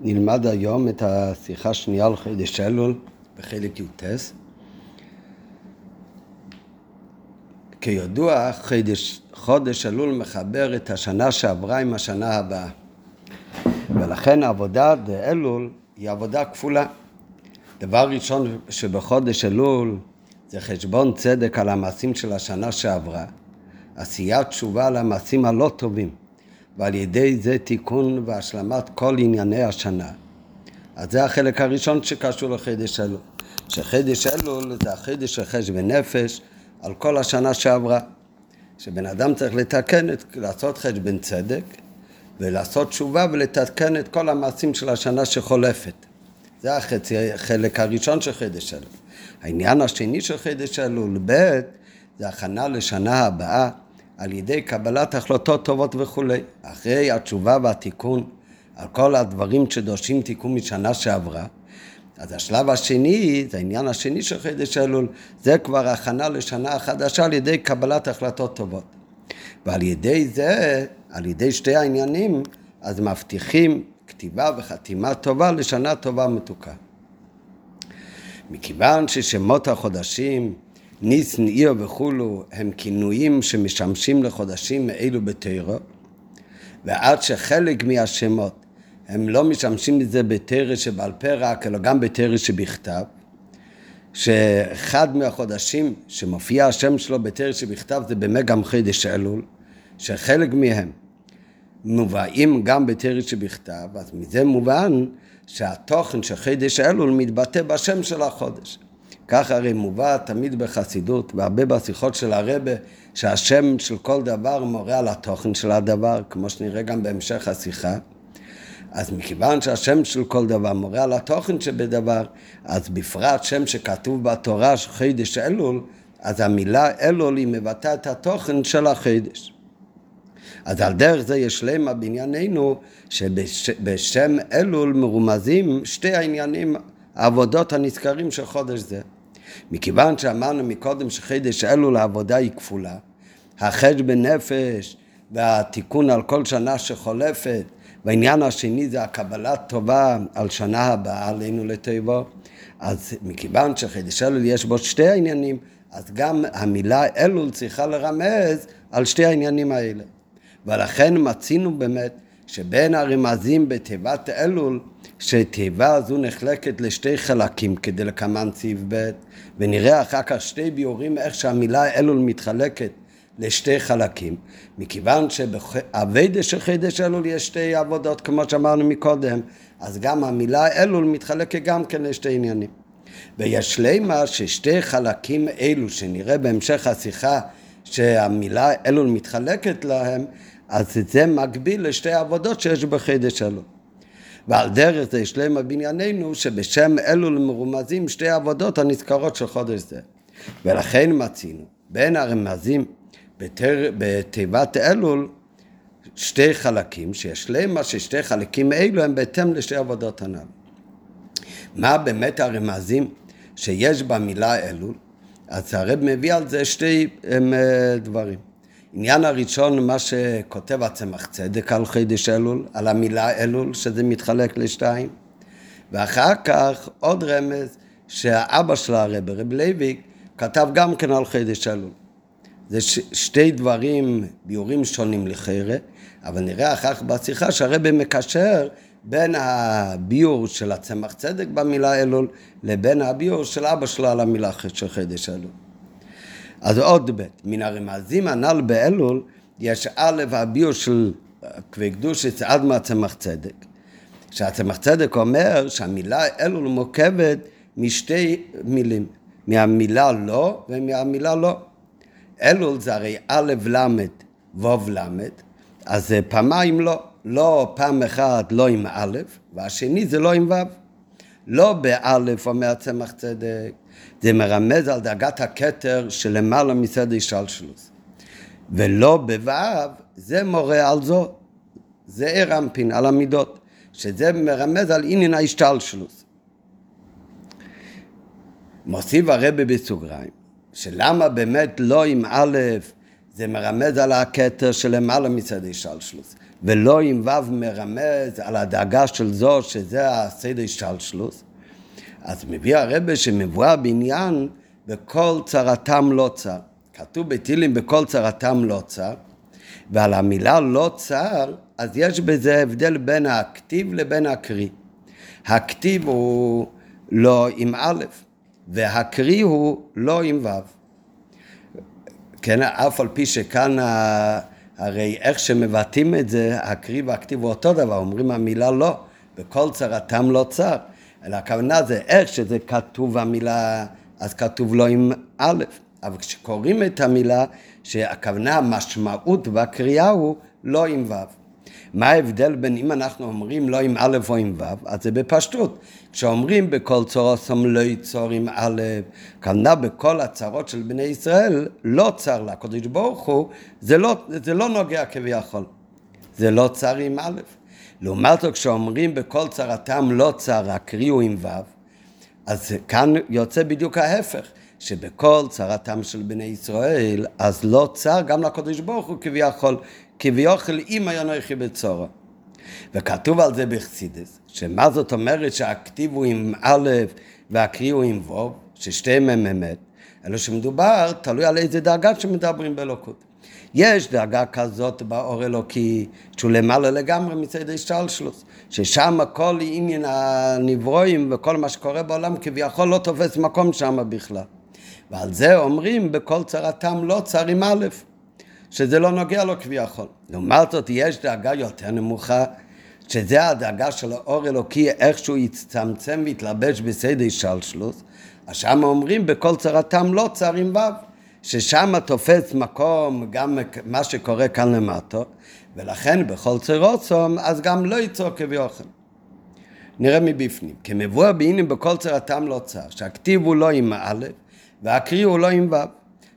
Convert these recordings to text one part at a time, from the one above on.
נלמד היום את השיחה השנייה על חידש אלול בחלק י"ט. כידוע, חידש, חודש אלול מחבר את השנה שעברה עם השנה הבאה. ולכן העבודה באלול היא עבודה כפולה. דבר ראשון שבחודש אלול זה חשבון צדק על המעשים של השנה שעברה, עשיית תשובה על המעשים הלא טובים. ועל ידי זה תיקון והשלמת כל ענייני השנה. אז זה החלק הראשון שקשור לחידש אלול. שחידש אלול זה החידש של חשבון נפש על כל השנה שעברה. שבן אדם צריך לתקן, את, לעשות חשבון צדק ולעשות תשובה ולתקן את כל המעשים של השנה שחולפת. זה החצי, החלק הראשון של חידש אלול. העניין השני של חידש אלול, ב', זה הכנה לשנה הבאה. על ידי קבלת החלטות טובות וכולי. אחרי התשובה והתיקון על כל הדברים שדורשים תיקון משנה שעברה, אז השלב השני, זה העניין השני של חידש אלול, זה כבר הכנה לשנה החדשה על ידי קבלת החלטות טובות. ועל ידי זה, על ידי שתי העניינים, אז מבטיחים כתיבה וחתימה טובה לשנה טובה ומתוקה. מכיוון ששמות החודשים ניס, נעיר וכולו הם כינויים שמשמשים לחודשים אלו בתרא, ועד שחלק מהשמות הם לא משמשים לזה בתרא שבעל פה רק, אלא גם בתרא שבכתב, שאחד מהחודשים שמופיע השם שלו בתרא שבכתב זה באמת גם חידש אלול, שחלק מהם מובאים גם בתרא שבכתב, אז מזה מובן שהתוכן של חידש אלול מתבטא בשם של החודש. כך הרי מובא תמיד בחסידות והרבה בשיחות של הרבה שהשם של כל דבר מורה על התוכן של הדבר, כמו שנראה גם בהמשך השיחה. אז מכיוון שהשם של כל דבר מורה על התוכן שבדבר, אז בפרט שם שכתוב בתורה חידש אלול, אז המילה אלול היא מבטאה את התוכן של החידש. אז על דרך זה יש למה בענייננו שבשם אלול מרומזים שתי העניינים, העבודות הנזכרים של חודש זה. מכיוון שאמרנו מקודם שחידש אלול העבודה היא כפולה, החש בנפש והתיקון על כל שנה שחולפת, והעניין השני זה הקבלה טובה על שנה הבאה עלינו לטבו, אז מכיוון שחידש אלול יש בו שתי העניינים, אז גם המילה אלול צריכה לרמז על שתי העניינים האלה. ולכן מצינו באמת שבין הרמזים בתיבת אלול, שתיבה הזו נחלקת לשתי חלקים כדי לקמן ציב ב', ונראה אחר כך שתי ביורים איך שהמילה אלול מתחלקת לשתי חלקים, מכיוון שבאביידה של חידש אלול יש שתי עבודות כמו שאמרנו מקודם, אז גם המילה אלול מתחלקת גם כן לשתי עניינים. ויש לימה ששתי חלקים אלו שנראה בהמשך השיחה שהמילה אלול מתחלקת להם, אז זה מקביל לשתי עבודות שיש בחידש אלול. ועל דרך זה ישלם בנייננו שבשם אלול מרומזים שתי עבודות הנזכרות של חודש זה. ולכן מצינו בין הרמזים בתר, בתיבת אלול שתי חלקים, שיש למה ששתי חלקים אלו הם בהתאם לשתי עבודות הנ"ל. מה באמת הרמזים שיש במילה אלול? אז הרב מביא על זה שתי הם, אה, דברים. עניין הראשון, מה שכותב הצמח צדק על חידש אלול, על המילה אלול, שזה מתחלק לשתיים. ואחר כך עוד רמז שהאבא של הרב, רב לוי, כתב גם כן על חידש אלול. זה ש- שתי דברים, ביורים שונים לחרא, אבל נראה אחר כך בשיחה שהרב מקשר בין הביור של הצמח צדק במילה אלול לבין הביור של אבא שלו על המילה של חידש אלול. אז עוד ב', מן הרמזים הנ"ל באלול, יש א', הביור של כבי קדושת עד מהצמח צדק. שהצמח צדק אומר שהמילה אלול מורכבת משתי מילים, מהמילה לא ומהמילה לא. אלול זה הרי א' ל' ו' ל', אז פעמיים לא. לא פעם אחת לא עם א', והשני זה לא עם ו'. לא באלף אומר הצמח צדק, זה מרמז על דרגת הכתר שלמעלה מסדר השתלשלוס. ולא בו' זה מורה על זו, זה ער אנפין, על המידות, שזה מרמז על עניין ההשתלשלוס. מוסיף הרבה בסוגריים, שלמה באמת לא עם א' זה מרמז על הכתר שלמעלה מסדר השתלשלוס. ולא עם ו' מרמז על הדאגה של זו, שזה הסדר השתלשלוס. אז מביא הרבה שמבואה בעניין בכל צרתם לא צר. כתוב בתהילים בכל צרתם לא צר, ועל המילה לא צר, אז יש בזה הבדל בין הכתיב לבין הקריא. הכתיב הוא לא עם א', והקריא הוא לא עם ו'. כן, אף על פי שכאן הרי איך שמבטאים את זה, הקריא והכתיב הוא אותו דבר, אומרים המילה לא, בכל צרתם לא צר. אלא הכוונה זה איך שזה כתוב המילה, אז כתוב לא עם א', אבל כשקוראים את המילה, שהכוונה, המשמעות והקריאה הוא לא עם ו'. מה ההבדל בין אם אנחנו אומרים לא עם א' או עם ו', אז זה בפשטות. כשאומרים בכל צורוסם לא יצור עם א', כוונה בכל הצרות של בני ישראל, לא צר לקדוש ברוך הוא, זה לא, זה לא נוגע כביכול. זה לא צר עם א'. לעומת זאת, כשאומרים בכל צרתם לא צר, הקריאו עם ו', אז כאן יוצא בדיוק ההפך. שבכל צרתם של בני ישראל, אז לא צר גם לקדוש ברוך הוא כביכול, כביכול אם היה נויכי בצורו. וכתוב על זה בחסידס, שמה זאת אומרת שהכתיב הוא עם א' והקריא הוא עם ו', ששתיהם הם אמת, אלא שמדובר, תלוי על איזה דאגה שמדברים באלוקות. יש דאגה כזאת באור אלוקי, שהוא למעלה לגמרי מצד השתלשלוס, ששם כל עניין הנברואים וכל מה שקורה בעולם כביכול לא תופס מקום שם בכלל. ועל זה אומרים בכל צרתם לא צר עם א', שזה לא נוגע לו כביכול. לעומת זאת יש דאגה יותר נמוכה, שזה הדאגה של האור אלוקי, איכשהו יצטמצם ויתלבש בסדר שלשלוס, אז שם אומרים בכל צרתם לא צר עם ו', ששם תופס מקום גם מה שקורה כאן למטה, ולכן בכל צרוצום אז גם לא ייצור כביכול. נראה מבפנים, כמבואר בעניינים בכל צרתם לא צר, שהכתיב הוא לא עם א', והקריא הוא לא עם ו',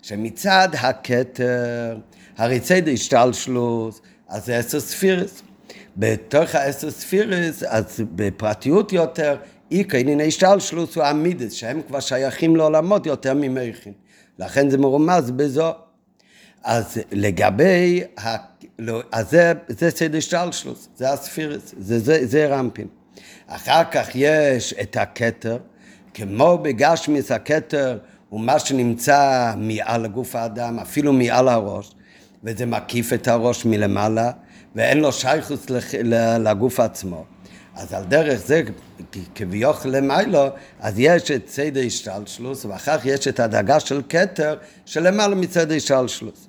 שמצד הכתר, הרי צד השתלשלוס, אז זה עשר ספירס. בתוך העשר ספירס, אז בפרטיות יותר, איקר ענייני השתלשלוס הוא המידס, שהם כבר שייכים לעולמות יותר ממכין. לכן זה מרומז בזו. אז לגבי, ה... לא, אז זה, זה סדר השתלשלוס, זה הספירס, זה, זה, זה רמפין. אחר כך יש את הכתר, כמו בגשמיס הכתר הוא מה שנמצא מעל גוף האדם, אפילו מעל הראש, וזה מקיף את הראש מלמעלה, ואין לו שייכוס לגוף עצמו. אז על דרך זה, כביוך למיילו, אז יש את סדר השתלשלוס, ואחר כך יש את הדאגה של כתר שלמעלה מצד השתלשלוס.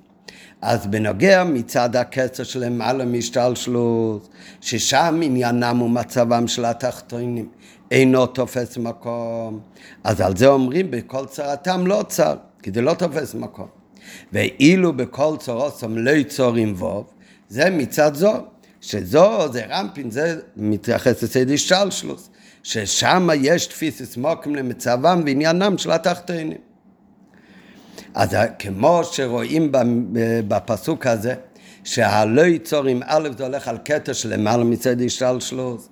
אז בנוגע מצד הכתר שלמעלה משתלשלוס, ששם עניינם ומצבם של התחתונים. אינו תופס מקום. אז על זה אומרים בכל צרתם לא צר, כי זה לא תופס מקום. ואילו בכל צורוסם לא יצור עם ווב, זה מצד זו, שזו זה רמפין, זה מתייחס לסיידי שלשלוס, ששם יש תפיסס מוקים למצבם ועניינם של התחתונים. אז כמו שרואים בפסוק הזה, שהלא יצור עם א' זה הולך על קטע של למעלה מצד השתלשלוס,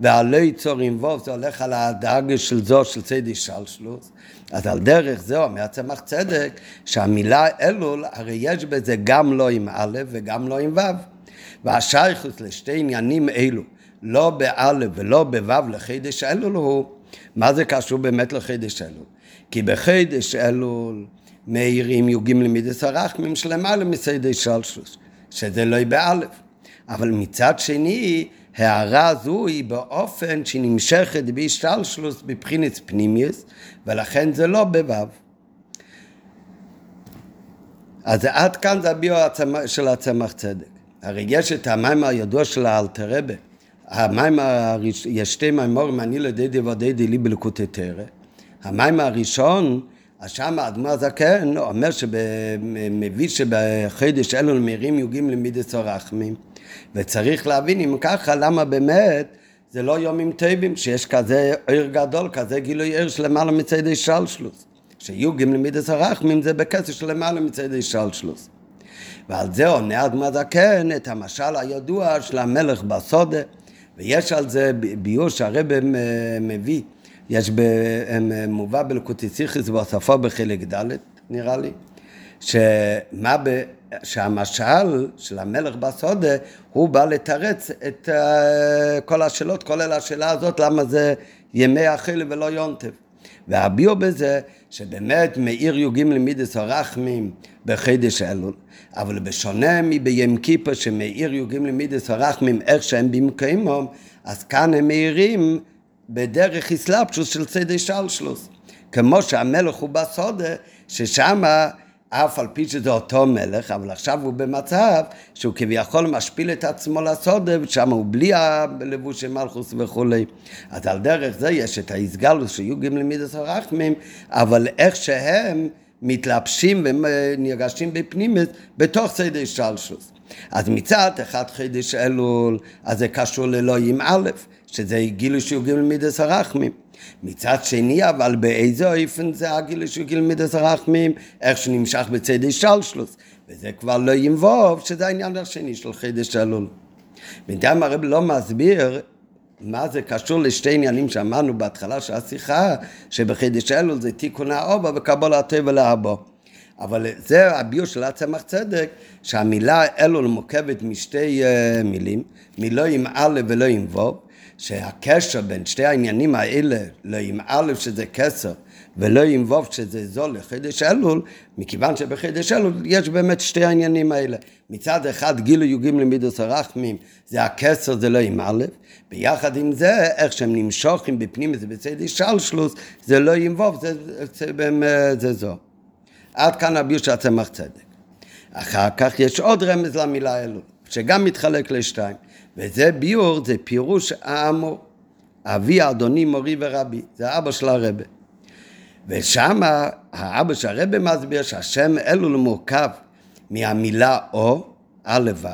והלא יצור עם ווב זה הולך על הדאגה של זו של צדי שלשלוס אז על דרך זה אומר צמח צדק שהמילה אלול הרי יש בזה גם לא עם א' וגם לא עם ו' והשייכות לשתי עניינים אלו לא באלף ולא בו' לחידש אלול הוא. מה זה קשור באמת לחידש אלול? כי בחידש אלול מאירים יוגים למידס הרחמים שלמעלה מסיידי שלשוס שזה לא באלף אבל מצד שני הערה הזו היא באופן שהיא נמשכת בהשתלשלוס בבחינת פנימיוס, ולכן זה לא בוו. אז עד כאן זה הביאו של הצמח צדק. הרי יש את המים הידוע של האלתרבה. המים הראשון, יש שתי מימורים, אני לדידי ודידי לי בלקוטי תרא. המים הראשון, שם האדמו"ר הזקן אומר שמביא שבחידש אלו מרים יוגים למידס הרחמים. וצריך להבין אם ככה, למה באמת זה לא יומים טובים, שיש כזה עיר גדול, כזה גילוי עיר של למעלה מצדי שלשלוס. שיהיו גמלמידס הרחמים זה בכסף של למעלה מצדי שלשלוס. ועל זה עונה אדמה זקן את המשל הידוע של המלך בסודה, ויש על זה ביור שהרב מביא, יש מובא בלקוטיסיכיס והוספו בחלק ד' נראה לי, שמה ב... שהמשל של המלך בסודה, הוא בא לתרץ את uh, כל השאלות, כולל השאלה הזאת, למה זה ימי אכילה ולא יונטב. והביאו בזה שבאמת מאיר י"ג למידס הרחמים בחידש אלול, אבל בשונה מביום כיפר שמאיר י"ג למידס הרחמים איך שהם במקיימם, אז כאן הם מאירים בדרך אסלאפשוס של צדי שלשלוס. כמו שהמלך הוא בסודה, ששמה אף על פי שזה אותו מלך, אבל עכשיו הוא במצב שהוא כביכול משפיל את עצמו לסודה, ושם הוא בלי הלבוש של מלכוס וכולי. אז על דרך זה יש את האיסגלוס שיהיו גם למידס הרחמים, אבל איך שהם מתלבשים ונרגשים בפנימית בתוך סדר שלשוס. אז מצד אחד חידש אלול, אז זה קשור לאלוהים א', שזה גילו שיהיו גם למידס הרחמים. מצד שני, אבל באיזה אופן זה הגיל של גיל מידס הרחמים, איך שנמשך בצדי שלשלוס. וזה כבר לא ינבוב, שזה העניין השני של חידש אלול. בינתיים הרב לא מסביר מה זה קשור לשתי עניינים שאמרנו בהתחלה של השיחה, שבחידש אלול זה תיקון האובה וקבול הטבע לאבו. אבל זה הביור של הצמח צדק, שהמילה אלול מורכבת משתי uh, מילים, מלא עם א' ולא עם ו', שהקשר בין שתי העניינים האלה, לא עם א' שזה כסר ולא עם ו' שזה זול לחידש אלול, מכיוון שבחידש אלול יש באמת שתי העניינים האלה. מצד אחד גילו יוגים למידוס הרחמים, זה הכסר, זה לא עם א', ביחד עם זה, איך שהם נמשוכים בפנים זה בצדי שלשלוס, זה לא עם ו', זה, זה, זה, זה זו. עד כאן הביור של הצמח צדק. אחר כך יש עוד רמז למילה אלול, שגם מתחלק לשתיים. וזה ביור, זה פירוש האמור. אבי אדוני מורי ורבי, זה אבא של הרבה. ושם האבא של הרבה מסביר שהשם אלול מורכב מהמילה או, א' ו',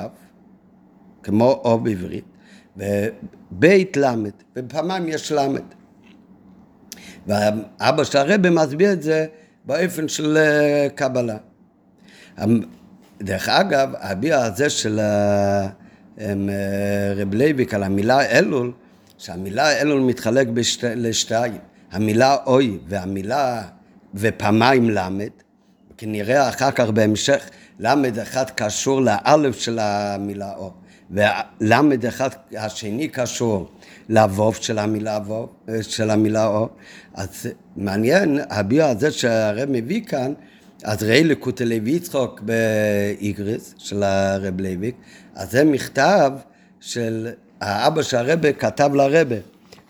כמו או בעברית, ובית למד, ופעמיים יש למד. ואבא של הרבה מסביר את זה באופן של אה, קבלה. דרך אגב, הביע הזה של אה, רב לייביק על המילה אלול, שהמילה אלול מתחלק בשת, לשתיים, המילה אוי והמילה ופעמיים למד, כי נראה אחר כך בהמשך, למד אחד קשור לאלף של המילה או, ולמד אחד השני קשור לווב של המילה ווב, של המילה או, אז מעניין, הביע הזה שהרב מביא כאן, אז ראי לקוטי לוי יצחוק באיגריס של הרב לייביק, אז זה מכתב של האבא של הרבה כתב לרבה.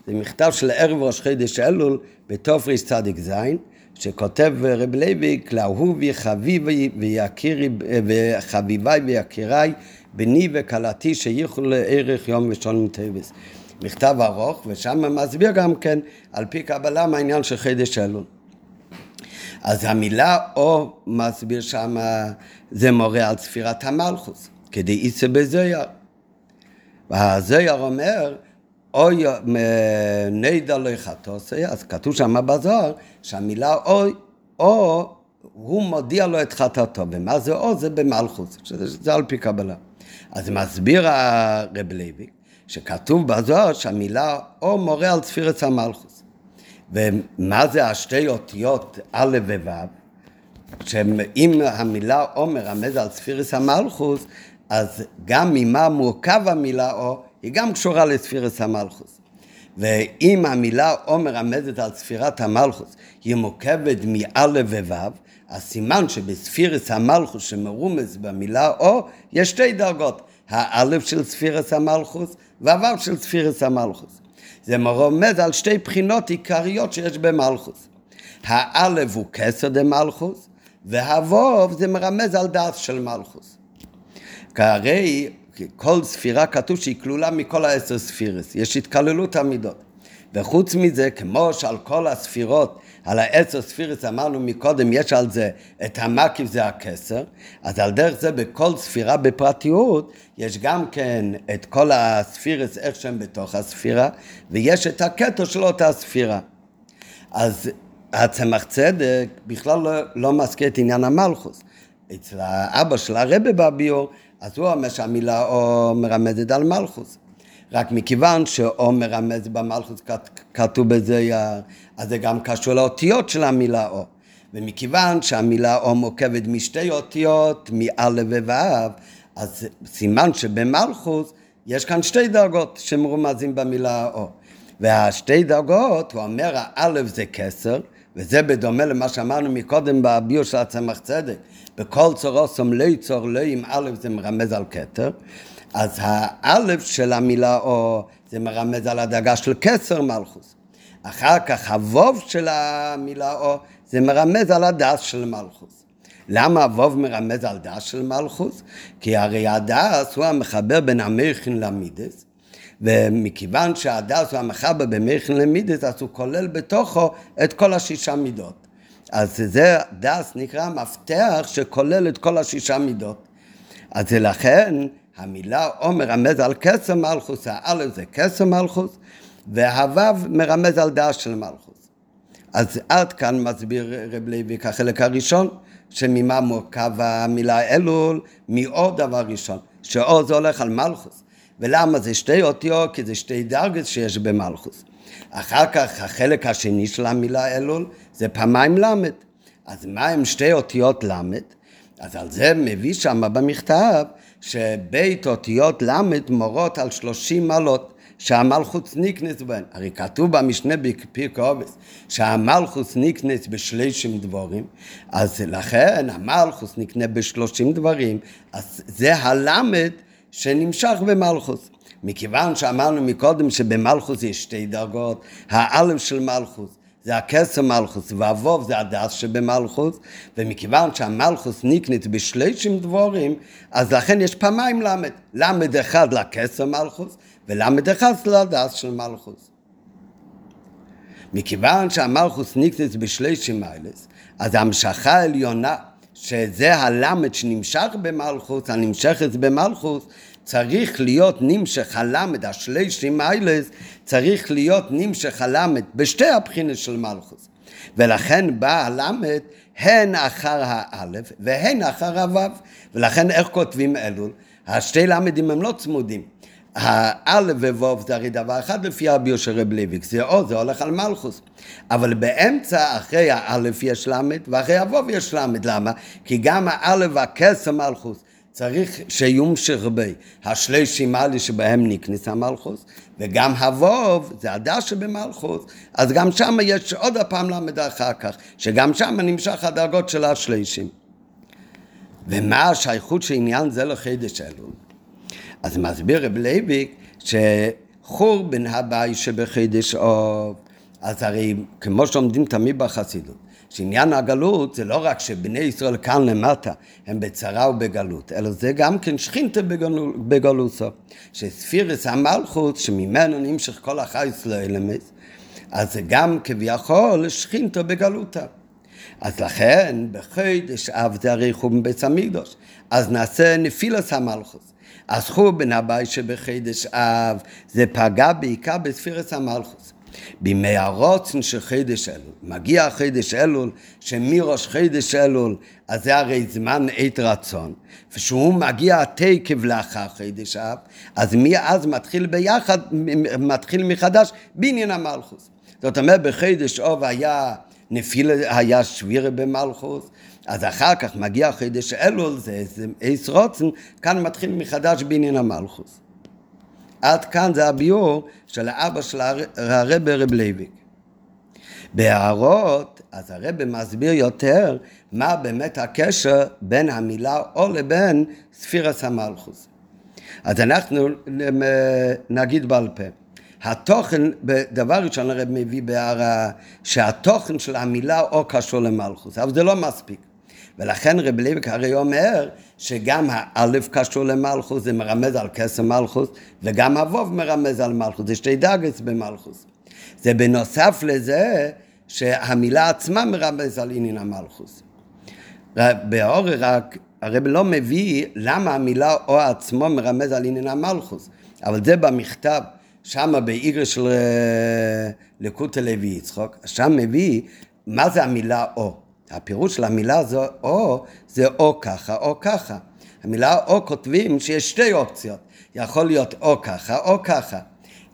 זה מכתב של ערב ראש חידש אלול בתופריס צדיק זין, שכותב רב לייביק לאהובי חביבי ויקירי וחביבי ויקיריי בני וכלתי שייכו לערך יום ראשון מטייבס. מכתב ארוך, ושם מסביר גם כן על פי קבלה מהעניין של חידש אלול. אז המילה או מסביר שם, זה מורה על ספירת המלכוס, כדי איסה בזויר. והזויר אומר, אוי נדע לך תוסי, אז כתוב שם בזוהר שהמילה אוי, או, הוא מודיע לו את חטאתו, ומה זה או? זה במלכוס, שזה, זה על פי קבלה. אז מסביר הרב לוי, שכתוב בזוהר שהמילה או מורה על ספירת המלכוס. ומה זה השתי אותיות א' וו', שאם המילה או מרמז על ספירס המלכוס, אז גם ממה מורכב המילה או, היא גם קשורה לספירס המלכוס. ואם המילה או מרמזת על ספירת המלכוס, היא מורכבת מא' וו', אז סימן שבספירס המלכוס שמרומז במילה או, יש שתי דרגות, האלף של ספירס המלכוס והו' של ספירס המלכוס. זה מרומז על שתי בחינות עיקריות שיש במלכוס. האלף הוא כסר דמלכוס, והווב זה מרמז על דעת של מלכוס. כהרי כל ספירה כתוב שהיא כלולה מכל העשר ספירס, יש התקללות המידות. וחוץ מזה, כמו שעל כל הספירות, על העשר ספירס אמרנו מקודם, יש על זה את המקיף זה הכסר, אז על דרך זה בכל ספירה בפרטיות, יש גם כן את כל הספירס איך שהם בתוך הספירה, ויש את הכתר של אותה ספירה. אז הצמח צדק בכלל לא, לא מזכיר את עניין המלכוס. אצל האבא של הרבה בביור, אז הוא אומר שהמילה או מרמזת על מלכוס. רק מכיוון שאו מרמז במלכוס כתוב בזה אז זה גם קשור לאותיות של המילה או. ומכיוון שהמילה או מורכבת משתי אותיות, מא' וו', אז סימן שבמלכוס יש כאן שתי דרגות שמרומזים במילה או. והשתי דרגות, הוא אומר, האלף זה כסר, וזה בדומה למה שאמרנו מקודם בביור של הצמח צדק, בכל צורוסום לא יצור לא עם א' זה מרמז על כתר, אז האלף של המילה או זה מרמז על הדרגה של כסר מלכוס. אחר כך הווב של המילה או זה מרמז על הדס של מלכוס. למה הווב מרמז על דס של מלכוס? כי הרי הדס הוא המחבר בין המכין למידס, ומכיוון שהדס בין מכין למידס, אז הוא כולל בתוכו את כל השישה מידות. אז זה דס נקרא מפתח שכולל את כל השישה מידות. אז לכן המילה או מרמז על כסר מלכוס, האלף זה כסר מלכוס, והוו מרמז על דס של מלכוס. אז עד כאן מסביר רב לוי כחלק הראשון, שממה מורכב המילה אלול, מעוד דבר ראשון, שעוד זה הולך על מלכוס. ולמה זה שתי אותיות? כי זה שתי דרגות שיש במלכוס. אחר כך החלק השני של המילה אלול זה פעמיים למד. אז מה הם שתי אותיות למד? אז על זה מביא שם במכתב שבית אותיות למד מורות על שלושים מעלות. שהמלכוס ניקנס בהן. הרי כתוב במשנה בפרק אובס שהמלכוס ניקנס בשלישים דבורים, אז לכן המלכוס נקנה בשלושים דברים, אז זה הלמד שנמשך במלכוס. מכיוון שאמרנו מקודם שבמלכוס יש שתי דרגות, האלף של מלכוס זה הכסר מלכוס, והווב זה הדס שבמלכוס, ומכיוון שהמלכוס נקנית בשלישים דבורים, אז לכן יש פעמיים למד, למד אחד לכסר מלכוס, ולמד אחד לדס של מלכוס. מכיוון שהמלכוס נקנית בשלישים מיילס, אז המשכה העליונה, שזה הלמד שנמשך במלכוס, הנמשכת במלכוס, צריך להיות נמשך הלמד, השלישי מיילס, צריך להיות נמשך הלמד בשתי הבחינות של מלכוס. ולכן בא הלמד הן אחר האלף והן אחר הוו. ולכן איך כותבים אלול? השתי למדים הם לא צמודים. האלף ווו זה הרי דבר אחד לפי הביו של רב לויק, זה או, זה הולך על מלכוס. אבל באמצע, אחרי האלף יש למד, ואחרי הוו יש למד. למה? כי גם האלף והכסר מלכוס צריך שיומשך בי השלישי מעלי שבהם נקנס המלכוס, וגם הווב, זה הדש שבמלכוס, אז גם שם יש עוד הפעם למד אחר כך, שגם שם נמשך הדרגות של השלישים. ומה השייכות של עניין זה לחידש אלול? אז מסביר רב לייביק שחור בן הבית שבחידש אוב, אז הרי כמו שעומדים תמיד בחסידות, שעניין הגלות זה לא רק שבני ישראל כאן למטה הם בצרה ובגלות, אלא זה גם כן שכינתה בגלותו. שספירס המלכות שממנו נמשך כל החייס לאלמס, אז זה גם כביכול שכינתה בגלותה. אז לכן בחידש אב זה הרי חום בית המקדוש, אז נעשה נפילס המלכות. אז חורבן הבית שבחידש אב זה פגע בעיקר בספירס המלכות. בימי הרוצן של חידש אלול. מגיע חידש אלול, שמראש חידש אלול, אז זה הרי זמן עת רצון. וכשהוא מגיע תקף לאחר חידש אב, אז מאז מתחיל ביחד, מתחיל מחדש בניין המלכוס. זאת אומרת, בחידש אוב היה נפיל, היה שבירה במלכוס, אז אחר כך מגיע חידש אלול, זה, עץ רוצן, כאן מתחיל מחדש בניין המלכוס. עד כאן זה הביאור של האבא של הרבי רב לייביק. בהערות, אז הרבי מסביר יותר מה באמת הקשר בין המילה או לבין ספירס המלכוס. אז אנחנו נגיד בעל פה. התוכן, דבר ראשון הרבי מביא בהערה שהתוכן של המילה או קשור למלכוס, אבל זה לא מספיק. ולכן רב לייבק הרי אומר שגם האלף קשור למלכוס, זה מרמז על כסר מלכוס, וגם הווב מרמז על מלכוס, זה שתי דאגס במלכוס. זה בנוסף לזה שהמילה עצמה מרמז על עניין המלכוס. באור רק הרב לא מביא למה המילה או עצמו מרמז על עניין המלכוס, אבל זה במכתב, שמה באיגר של אה, לקוטה לוי יצחוק, שם מביא מה זה המילה או. הפירוש של המילה הזו או זה או ככה או ככה. המילה או כותבים שיש שתי אופציות, יכול להיות או ככה או ככה.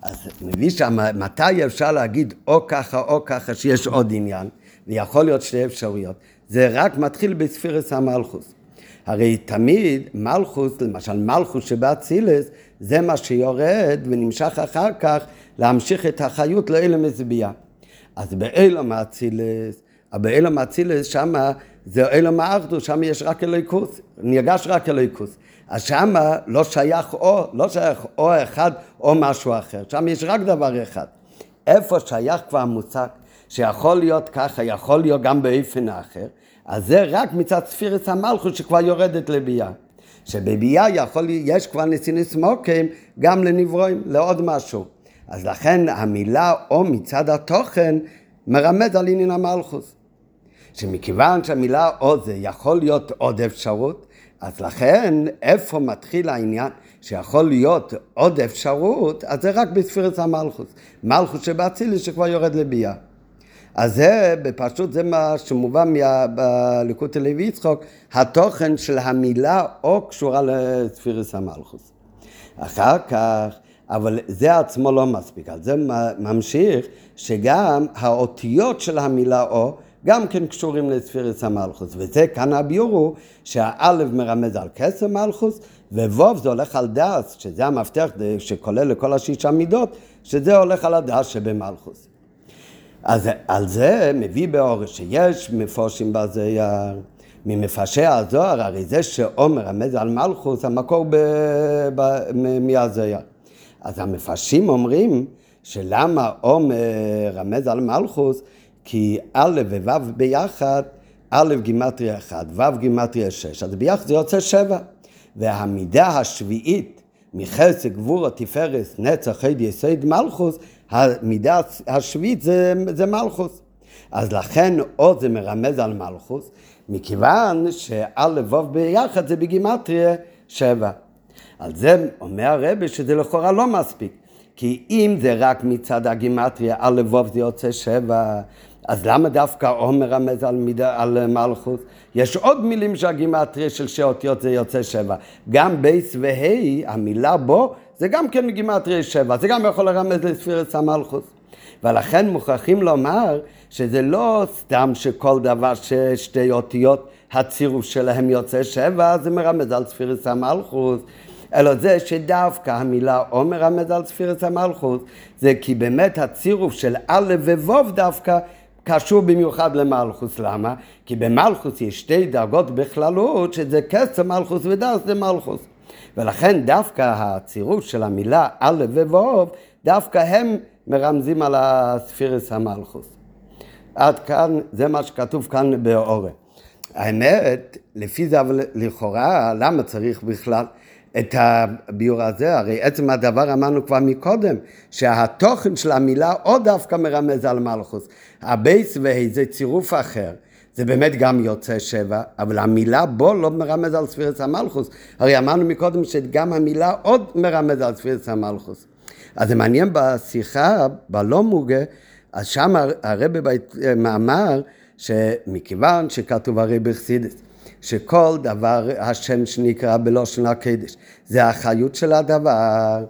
אז מביא שם מתי אפשר להגיד או ככה או ככה שיש עוד עניין, ויכול להיות שתי אפשרויות. זה רק מתחיל בספירס המלכוס. הרי תמיד מלכוס, למשל מלכוס שבאצילס, זה מה שיורד ונמשך אחר כך להמשיך את החיות לאלה מזביעה. אז באילום האצילס, באילום האצילס שמה זה אילום האחדוס, שם יש רק אלוהיקוס, נרגש רק אלוהיקוס. אז שמה לא שייך או, לא שייך או אחד או משהו אחר, שם יש רק דבר אחד. איפה שייך כבר מושג שיכול להיות ככה, יכול להיות גם באופן אחר, אז זה רק מצד ספירס המלכות שכבר יורדת לביאה. שבביאה יכול, יש כבר נסינס מוקים גם לנברואים, לעוד משהו. אז לכן המילה או מצד התוכן מרמז על עניין המלכוס. שמכיוון שהמילה או זה יכול להיות עוד אפשרות, אז לכן איפה מתחיל העניין שיכול להיות עוד אפשרות, אז זה רק בספירת המלכוס. מלכוס שבאצילי שכבר יורד לביאה. אז זה, בפשוט זה מה שמובא בליקוד לוי יצחוק, התוכן של המילה או קשורה לספירס המלכוס. אחר כך, אבל זה עצמו לא מספיק, על זה ממשיך שגם האותיות של המילה או גם כן קשורים לספירס המלכוס, וזה כאן הביור הוא שהאלף מרמז על כסר מלכוס, וווב זה הולך על דס, שזה המפתח שכולל לכל השישה מידות, שזה הולך על הדס שבמלכוס. אז על זה מביא באורש שיש מפורשים בזייר, ממפרשי הזוהר, הרי זה שעומר רמז על מלכוס, המקור מהזוהר. אז המפרשים אומרים שלמה עומר רמז על מלכוס, כי א' וו' ביחד, א' גימטריה 1, ו' גימטריה 6, אז ביחד זה יוצא 7. והמידה השביעית מחסד גבורה תפארת נצח חד יסוד מלכוס, המידה השביעית זה, זה מלכוס. אז לכן עוד זה מרמז על מלכוס, מכיוון שא' ו' ביחד זה בגימטריה 7. על זה אומר הרבי שזה לכאורה לא מספיק. כי אם זה רק מצד הגימטריה, א' ו' זה יוצא שבע, אז למה דווקא עומר רמז על, מידה, על מלכות? יש עוד מילים שהגימטריה של שאותיות זה יוצא שבע. גם בייס וה', המילה בו, זה גם כן גימטריה שבע, זה גם יכול לרמז לספירת המלכות. ולכן מוכרחים לומר שזה לא סתם שכל דבר ששתי אותיות הצירוף שלהם יוצא שבע, זה מרמז על ספירת המלכות. אלא זה שדווקא המילה או מרמז על ספירת המלכות, זה כי באמת הצירוף של א' וו' דווקא קשור במיוחד למלכוס. למה? כי במלכוס יש שתי דרגות בכללות, שזה כסר מלכוס ודס מלכוס. ולכן דווקא הצירוף של המילה א' וו', דווקא הם מרמזים על הספירס המלכוס. עד כאן, זה מה שכתוב כאן באורן. האמת, לפי זה אבל לכאורה, למה צריך בכלל? את הביור הזה, הרי עצם הדבר אמרנו כבר מקודם, שהתוכן של המילה עוד דווקא מרמז על מלכוס. הבייס והי זה צירוף אחר. זה באמת גם יוצא שבע, אבל המילה בו לא מרמז על ספירס המלכוס. הרי אמרנו מקודם שגם המילה עוד מרמז על ספירס המלכוס. אז זה מעניין בשיחה, בלא מוגה, אז שם הרבי מאמר שמכיוון שכתוב הרי בחסידס, שכל דבר השם שנקרא בלושן הקדש זה החיות של הדבר,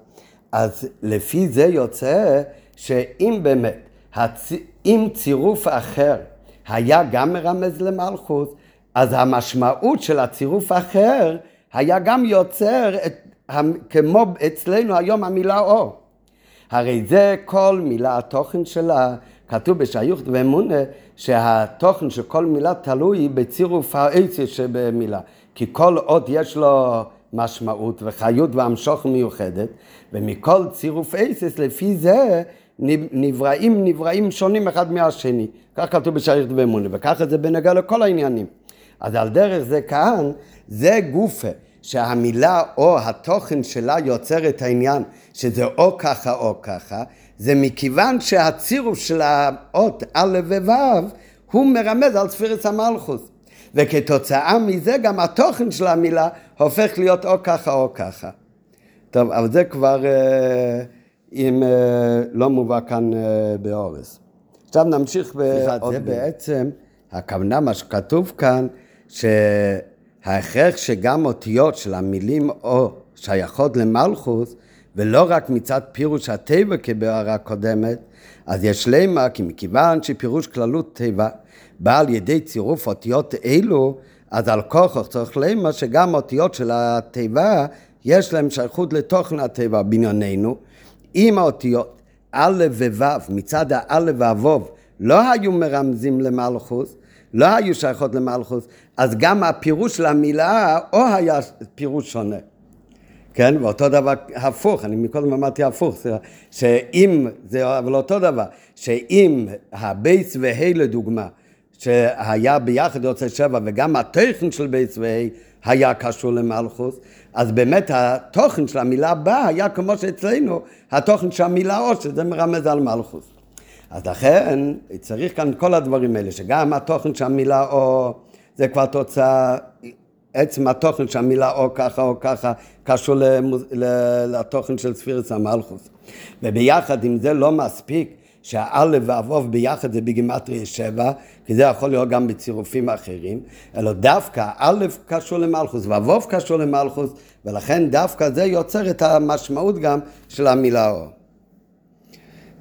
אז לפי זה יוצא שאם באמת, הצ... אם צירוף אחר היה גם מרמז למלכות, אז המשמעות של הצירוף האחר היה גם יוצר את, כמו אצלנו היום המילה אור. הרי זה כל מילה, התוכן שלה, כתוב בשייכות ואמונה, שהתוכן של כל מילה תלוי בצירוף העצר שבמילה. כי כל אות יש לו משמעות וחיות והמשוך מיוחדת, ומכל צירוף עצס לפי זה נבראים נבראים שונים אחד מהשני. כך כתוב בשייכות ואמונה, וככה זה בנגע לכל העניינים. אז על דרך זה כאן, זה גופה. שהמילה או התוכן שלה יוצר את העניין שזה או ככה או ככה, זה מכיוון שהצירוף של האות א' וו' הוא מרמז על ספירס המלכוס. וכתוצאה מזה גם התוכן של המילה הופך להיות או ככה או ככה. טוב, אבל זה כבר אה, אם אה, לא מובא כאן אה, באורס. עכשיו נמשיך בעוד... זה בעצם, הכוונה, מה שכתוב כאן, שההכרח שגם אותיות של המילים או שייכות למלכוס, ולא רק מצד פירוש הטבע כבהערה קודמת, אז יש למה כי מכיוון שפירוש כללות טבע בא על ידי צירוף אותיות אלו, אז על כוכו צריך למה שגם אותיות של התיבה יש להם שייכות לתוכן התיבה בענייננו. אם האותיות א' וו' מצד הא' והו' לא היו מרמזים למלכוס, לא היו שייכות למלכוס, אז גם הפירוש של המילה או היה פירוש שונה. כן, ואותו דבר הפוך, אני מקודם אמרתי הפוך, שאם, זה אבל אותו דבר, שאם הבייס והי לדוגמה, שהיה ביחד יוצא שבע וגם התוכן של בייס והי היה קשור למלכוס, אז באמת התוכן של המילה בא היה כמו שאצלנו התוכן של המילה או שזה מרמז על מלכוס. אז לכן צריך כאן כל הדברים האלה, שגם התוכן של המילה או זה כבר תוצאה, עצם התוכן של המילה או ככה או ככה קשור למוז... לתוכן של ספירס המלכוס. וביחד עם זה לא מספיק שהאלף והווב ביחד זה בגימטריה שבע, כי זה יכול להיות גם בצירופים אחרים, אלא דווקא האלף קשור למלכוס והווב קשור למלכוס, ולכן דווקא זה יוצר את המשמעות גם של המילה או.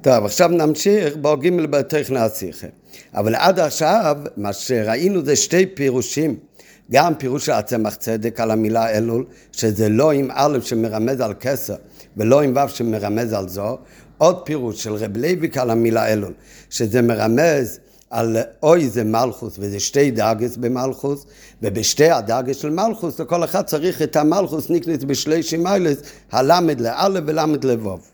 טוב, עכשיו נמשיך בו ג' בתכנא השיחה. אבל עד עכשיו, מה שראינו זה שתי פירושים. גם פירוש של הצמח צדק על המילה אלול, שזה לא עם א' שמרמז על כתר, ולא עם ו' שמרמז על זו. עוד פירוש של רב לייביק על המילה אלול, שזה מרמז על אוי זה מלכוס, וזה שתי דאגס במלכוס, ובשתי הדאגס של מלכוס, לכל אחד צריך את המלכוס נקנית בשלישי מיילס, הלמד לאלף ולמד לבוב.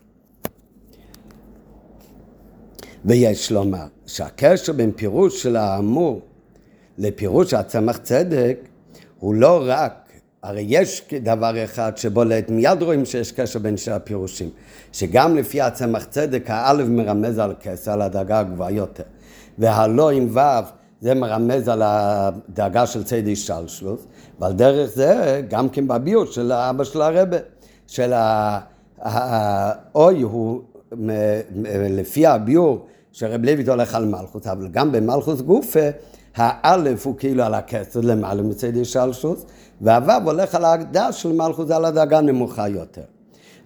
ויש לומר שהקשר בין פירוש של האמור לפירוש הצמח צדק הוא לא רק, הרי יש דבר אחד שבולט, מיד רואים שיש קשר בין שני הפירושים, שגם לפי הצמח צדק האלף מרמז על כסר, על הדרגה הגבוהה יותר, והלא עם ו' זה מרמז על הדאגה של צדי שלשלוס, ועל דרך זה גם כן בביוט של אבא של הרבה, של האוי הוא לפי הביור שרב לויט הולך על מלכוס, אבל גם במלכוס גופה, האלף הוא כאילו על הכסר למעלה מצד ישלשוס, והוו הולך על הדש של מלכוס על הדרגה נמוכה יותר.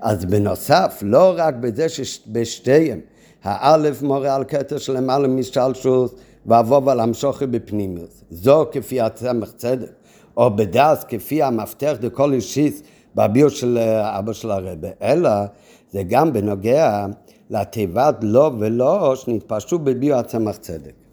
אז בנוסף, לא רק בזה שבשתיהם, האלף מורה על כתר של למעלה משלשוס, והוו על המשוכי בפנימיוס. זו כפי הצמח צדק, או בדס כפי המפתח דכל אישיס בביור של אבא של הרבה, אלא זה גם בנוגע לתיבת לא ולא שנתפשטו בביו הצמח צדק.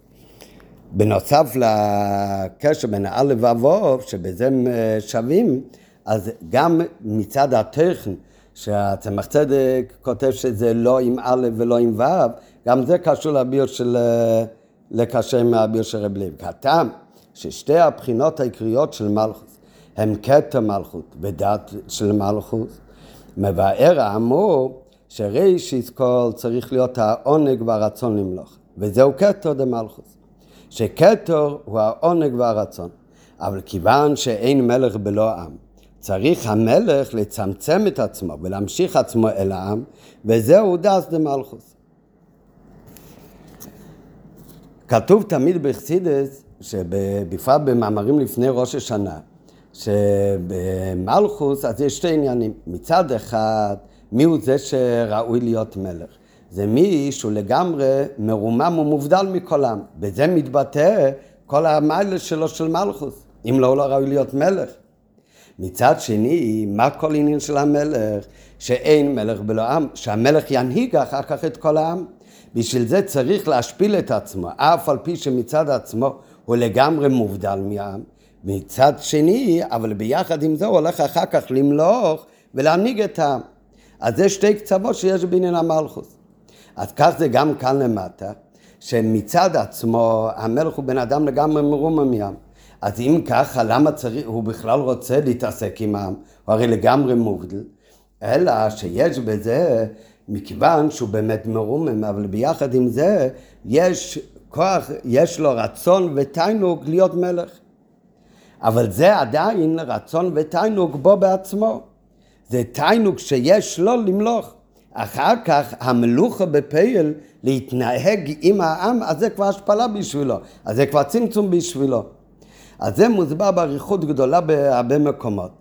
בנוסף לקשר בין האלף והוו, שבזה הם שווים, אז גם מצד התוכן, שהצמח צדק כותב שזה לא עם א' ולא עם ו', גם זה קשור לביור של, לקשר עם הביור של רב לב. הטעם ששתי הבחינות העיקריות של מלכוס הם כתר מלכות ודת של מלכות, מבאר האמור שרישיס כל צריך להיות העונג והרצון למלוך, וזהו כתר דמלכוס. שכתר הוא העונג והרצון, אבל כיוון שאין מלך בלא עם, צריך המלך לצמצם את עצמו ולהמשיך עצמו אל העם, וזהו דס דמלכוס. כתוב תמיד בחסידס, שבפרט במאמרים לפני ראש השנה, שבמלכוס אז יש שתי עניינים. מצד אחד, מי הוא זה שראוי להיות מלך? זה מי שהוא לגמרי מרומם ומובדל מכל עם. בזה מתבטא כל המיילה שלו של מלכוס. אם לא, הוא לא ראוי להיות מלך. מצד שני, מה כל עניין של המלך? שאין מלך בלא עם, שהמלך ינהיג אחר כך את כל העם. בשביל זה צריך להשפיל את עצמו, אף על פי שמצד עצמו הוא לגמרי מובדל מהעם. מצד שני, אבל ביחד עם זה הוא הולך אחר כך למלוך ולהנהיג את העם. אז זה שתי קצוות שיש בעניין המלכוס. אז כך זה גם כאן למטה, שמצד עצמו המלך הוא בן אדם לגמרי מרומם ים. אז אם ככה, למה צריך, הוא בכלל רוצה להתעסק עם העם? הוא הרי לגמרי מובדל. אלא שיש בזה, מכיוון שהוא באמת מרומם, אבל ביחד עם זה, יש כוח, יש לו רצון ותיינוג להיות מלך. אבל זה עדיין רצון ותיינוג בו בעצמו. זה תיינוג שיש לו למלוך. אחר כך המלוכה בפייל להתנהג עם העם, אז זה כבר השפלה בשבילו, אז זה כבר צמצום בשבילו. אז זה מוסבר באריכות גדולה בהרבה מקומות.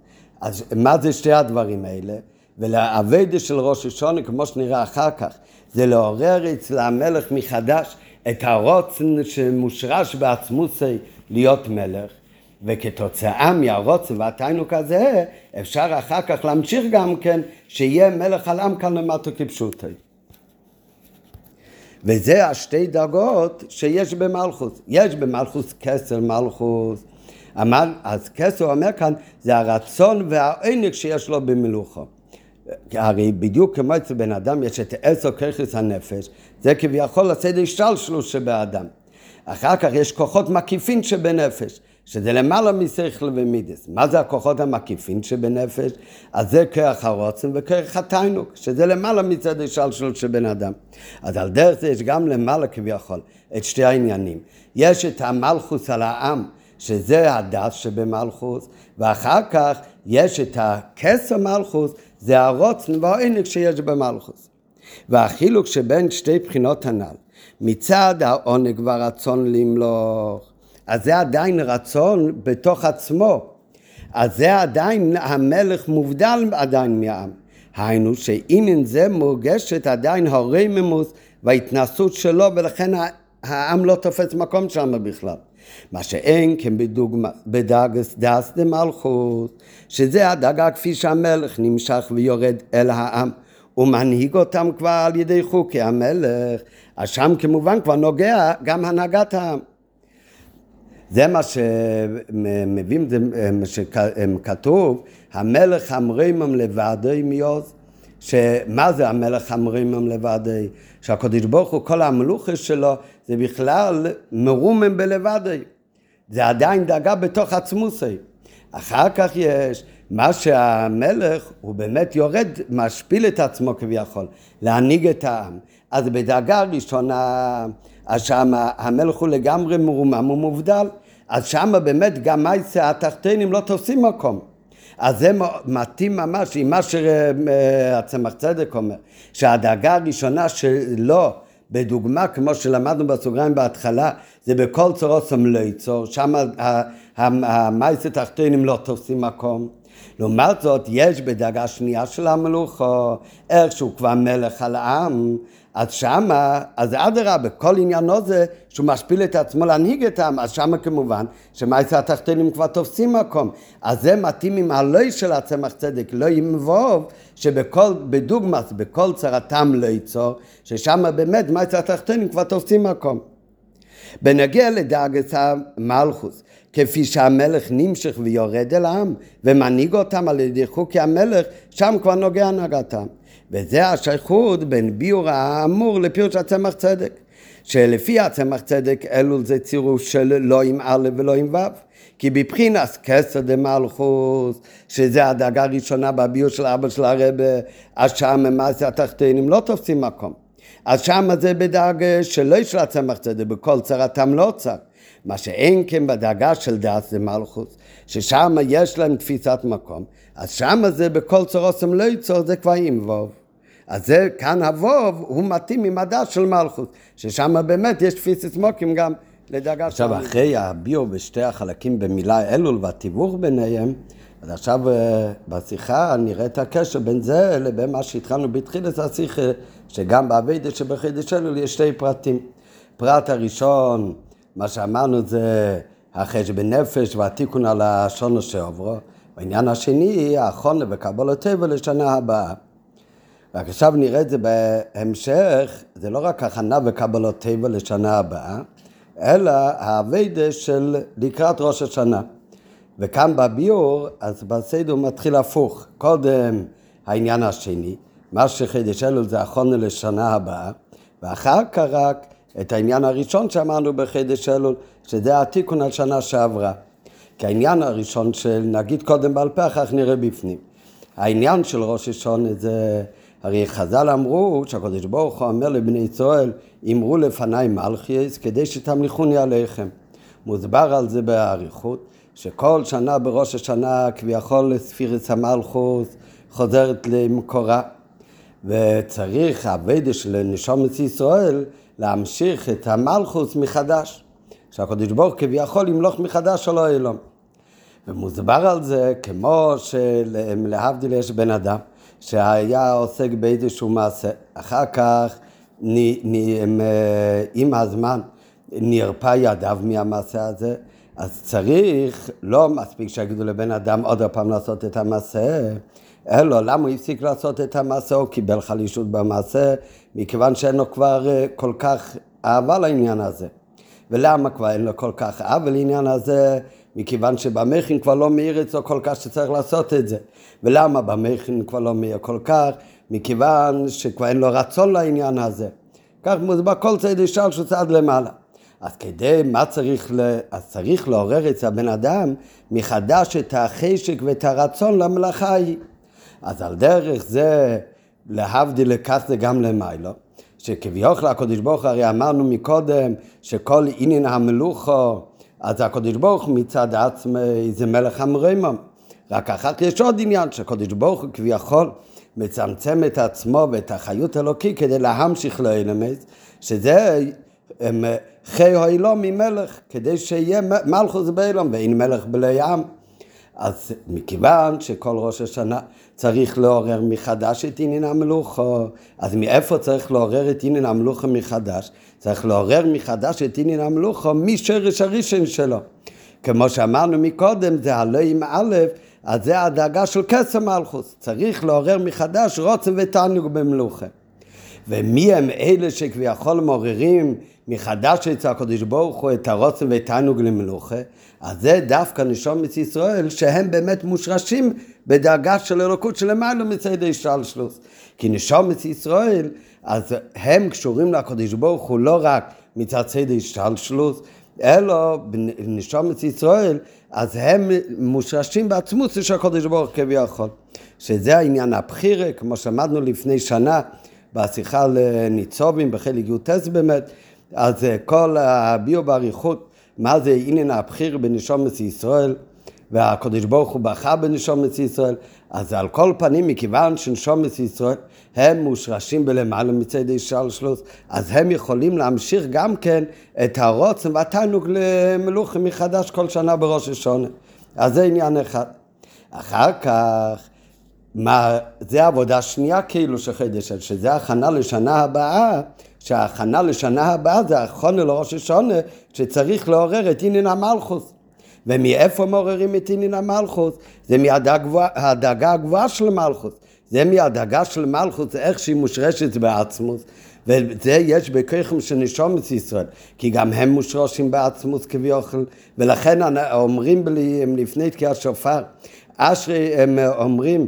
אז מה זה שתי הדברים האלה? ולאביידה של ראש השונה, כמו שנראה אחר כך, זה לעורר אצל המלך מחדש את הרוצן שמושרש בעצמוסי להיות מלך, וכתוצאה מהרוצן והתיינוק הזה, אפשר אחר כך להמשיך גם כן, שיהיה מלך על עם כאן למטה כפשוטי. וזה השתי דרגות שיש במלכוס. יש במלכוס כסר מלכוס. אז כסר אומר כאן, זה הרצון והעונג שיש לו במלוכו. הרי בדיוק כמו אצל בן אדם יש את עשר ככס הנפש, זה כביכול הסדר השתלשלות שבאדם. אחר כך יש כוחות מקיפים שבנפש, שזה למעלה משכל ומידס. מה זה הכוחות המקיפים שבנפש? אז זה כרך הרוצן וכרך התיינוק, שזה למעלה מצד השתלשלות של בן אדם. אז על דרך זה יש גם למעלה כביכול את שתי העניינים. יש את המלכוס על העם, שזה הדת שבמלכוס, ואחר כך יש את הכסר מלכוס, זה הרוצן והעונג שיש במלכוס. והחילוק שבין שתי בחינות הנ"ל, מצד העונג והרצון למלוך, אז זה עדיין רצון בתוך עצמו. אז זה עדיין, המלך מובדל עדיין מהעם. היינו שאם זה מורגשת עדיין הרממוס וההתנסות שלו ולכן העם לא תופס מקום שם בכלל. מה שאין כן בדוגמה, בדגס דס דמלכות, שזה הדגה כפי שהמלך נמשך ויורד אל העם. ומנהיג אותם כבר על ידי חוקי המלך, אז שם כמובן כבר נוגע גם הנהגת העם. זה מה שמביאים, זה מה שכתוב, המלך המרימם לבדי מיוז, שמה זה המלך המרימם לבדי? שהקדוש ברוך הוא, כל המלוכה שלו, זה בכלל מרומם בלבדי. זה עדיין דאגה בתוך עצמוסי. אחר כך יש מה שהמלך, הוא באמת יורד, משפיל את עצמו כביכול, להנהיג את העם. אז בדאגה ראשונה, אז שם המלך הוא לגמרי מרומם ומובדל. אז שם באמת גם מייסה התחתינים לא תופסים מקום. אז זה מתאים ממש עם מה שהצמח צדק אומר, שהדאגה הראשונה שלו, בדוגמה כמו שלמדנו בסוגריים בהתחלה, זה בכל צורות סמלייצור, שם המייסה תחתינים לא תופסים מקום. לעומת זאת, יש בדאגה שנייה של המלוכו, איך שהוא כבר מלך על העם, אז שמה, אז אדרבה, כל עניינו זה שהוא משפיל את עצמו להנהיג את העם, אז שמה כמובן שמעשה התחתונים כבר תופסים מקום. אז זה מתאים עם הלוי של הצמח צדק, לא ימבוב, שבכל, בדוגמאס, בכל צרתם לא ייצור, ששם באמת מעשה התחתונים כבר תופסים מקום. בנגיע לדאגת המלכוס, כפי שהמלך נמשך ויורד אל העם ומנהיג אותם על ידי חוקי המלך, שם כבר נוגע הנהגתם. וזה השייכות בין ביור האמור לפירוש הצמח צדק. שלפי הצמח צדק אלול זה צירוף של לא עם א' ולא עם ו', כי בבחינס כסר דמלכוס, שזה הדאגה הראשונה בביור של אבא של הרבה, אז שם מעשה התחתינים לא תופסים מקום. אז שם זה בדאגה שלא יש לה צמח צדק, בכל צרתם לא צר. מה שאין כן בדאגה של דעת זה מלכוס, ששם יש להם תפיסת מקום, אז שם זה בכל צורוסם לא יצור, זה כבר עם ווב. אז זה, כאן הווב הוא מתאים עם הדעת של מלכוס, ששם באמת יש תפיסת מוקים גם לדאגה של... עכשיו, אחרי הביו בשתי החלקים במילה אלול והתיווך ביניהם, אז עכשיו אה, בשיחה נראה את הקשר בין זה לבין מה שהתחלנו בתחילת השיחה, שגם באביידה שבחידש אלול יש שתי פרטים. פרט הראשון, מה שאמרנו זה החשבון נפש והתיקון על השונו שעוברו. העניין השני, החונה וקבלת טבע לשנה הבאה. רק עכשיו נראה את זה בהמשך, זה לא רק הכנה וקבלת טבע לשנה הבאה, אלא האביידה של לקראת ראש השנה. וכאן בביור, אז בסדר מתחיל הפוך. קודם העניין השני, מה שחידש אלול זה הכונה לשנה הבאה, ואחר כך רק את העניין הראשון שאמרנו בחידש אלול, שזה התיקון על שנה שעברה. כי העניין הראשון של נגיד קודם בעל פה, אחר כך נראה בפנים. העניין של ראש השונה זה, הרי חז"ל אמרו שהקדוש ברוך הוא אומר לבני ישראל, אמרו לפניי מלכייס כדי שתמליכוני עליכם. מוסבר על זה באריכות, שכל שנה בראש השנה כביכול ספירס המלכוס חוזרת למקורה. וצריך הווידה של נשומת ישראל להמשיך את המלכוס מחדש. שהקדוש ברוך כביכול ימלוך מחדש על האלום. ומוסבר על זה כמו שלהבדיל יש בן אדם שהיה עוסק באיזשהו מעשה. אחר כך, נ, נ, עם הזמן, נרפא ידיו מהמעשה הזה, אז צריך, לא מספיק שיגידו לבן אדם עוד פעם לעשות את המעשה, אלא למה הוא הפסיק לעשות את המעשה, הוא קיבל חלישות במעשה, מכיוון שאין לו כבר אה, כל כך אהבה לעניין הזה. ולמה כבר אין לו כל כך אהבה לעניין הזה? מכיוון שבמכין כבר לא מאיר אצלו כל כך שצריך לעשות את זה. ולמה במכין כבר לא מאיר כל כך? מכיוון שכבר אין לו רצון לעניין הזה. כך מוסבר כל צד ישר שהוא צעד למעלה. אז כדי, מה צריך, ל... אז צריך לעורר אצל הבן אדם מחדש את החשק ואת הרצון למלאכה ההיא. אז על דרך זה, להבדיל זה גם למיילו, שכביכול הקדוש ברוך הרי אמרנו מקודם שכל עניין המלוכו, אז הקדוש ברוך מצד עצמי זה מלך המרימם. רק אחר כך יש עוד עניין שהקדוש ברוך הוא כביכול מצמצם את עצמו ואת החיות האלוקי כדי להמשיך לאלמס, שזה חי הוילו ממלך, כדי שיהיה מלכוס באילום ואין מלך בלי עם. אז מכיוון שכל ראש השנה צריך לעורר מחדש את עניין המלוכו, אז מאיפה צריך לעורר את עניין המלוכו מחדש? צריך לעורר מחדש את עניין המלוכו משרש הראשון שלו. כמו שאמרנו מקודם, זה הלא עם א', אז זה הדאגה של כסר מלכוס. צריך לעורר מחדש רוצן ותענוג במלוכה. ומי הם אלה שכביכול מעוררים מחדש אצל הקדוש ברוך הוא את הרוצן והתענוג למלוכה, אז זה דווקא נשומת ישראל שהם באמת מושרשים בדאגה של אלוקות שלמעלה מצד השתלשלוס. כי נשומת ישראל, אז הם קשורים לקדוש ברוך הוא לא רק מצד צד השתלשלוס, אלא בנשומת ישראל, אז הם מושרשים בעצמות של הקדוש ברוך כביכול. שזה העניין הבחירה, כמו שאמרנו לפני שנה בשיחה לניצובים בחלק י"ט באמת, אז אה, כל הביאו באריכות מה זה עניין הבחיר בנשומת ישראל והקדוש ברוך הוא בכה בנשומת ישראל אז על כל פנים מכיוון שנשומת ישראל הם מושרשים בלמעלה מצד שלוש אז הם יכולים להמשיך גם כן את הרוצן והתענוג למלוכים מחדש כל שנה בראש השונה. אז זה עניין אחד. אחר כך מה, זה עבודה שנייה כאילו של חידש, שזה הכנה לשנה הבאה, שההכנה לשנה הבאה זה הכונה לראש השונה, שצריך לעורר את עניין המלכוס. ומאיפה מעוררים את עניין המלכוס? זה מהדאגה הגבוהה של מלכוס. זה מהדאגה של מלכוס, איך שהיא מושרשת בעצמוס. וזה יש בכיכם של נשומת ישראל, כי גם הם מושרשים בעצמוס כביכול, ולכן אומרים לפני תקיעת שופר, אשרי הם אומרים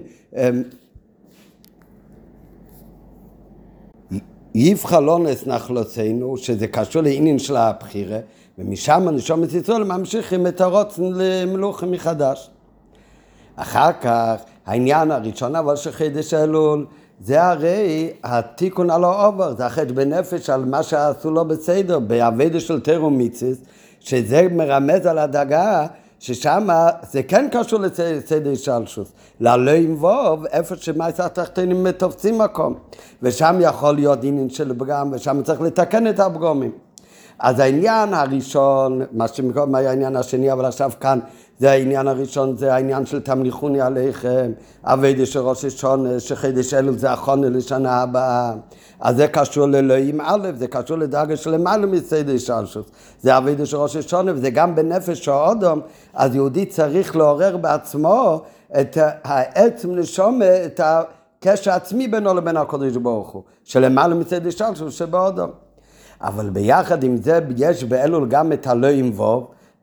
יבחר לא נחלוצנו, שזה קשור לעניין של הבחירה, ומשם נשומת ישראל ממשיכים את הרוצן למלוכה מחדש. אחר כך, העניין הראשון אבל של חידש אלול, זה הרי התיקון על העובר, זה החטא בנפש על מה שעשו לו בסדר, באבדה של תירו מיציס, שזה מרמז על הדאגה ששם זה כן קשור לסדר שלשוס. עם ווב, איפה שמייס התחתונים תופסים מקום. ושם יכול להיות עניין של פגם, ושם צריך לתקן את הפגומים. אז העניין הראשון, מה שמקודם היה העניין השני, אבל עכשיו כאן זה העניין הראשון, זה העניין של תמליכוני עליכם, אביידה של ראש השונה, שחידש אלו זה החונה לשנה הבאה. אז זה קשור לאלוהים א', זה קשור לדרגה של למעלה מסדר שלשוס. זה אביידה של ראש השונה, וזה גם בנפש האודום, אז יהודי צריך לעורר בעצמו את העצם נשומה, את הקשר העצמי בינו לבין הקודש ברוך הוא, שלמעלה מסדר שלשוס שבאודום. אבל ביחד עם זה יש באלול גם את הלא עם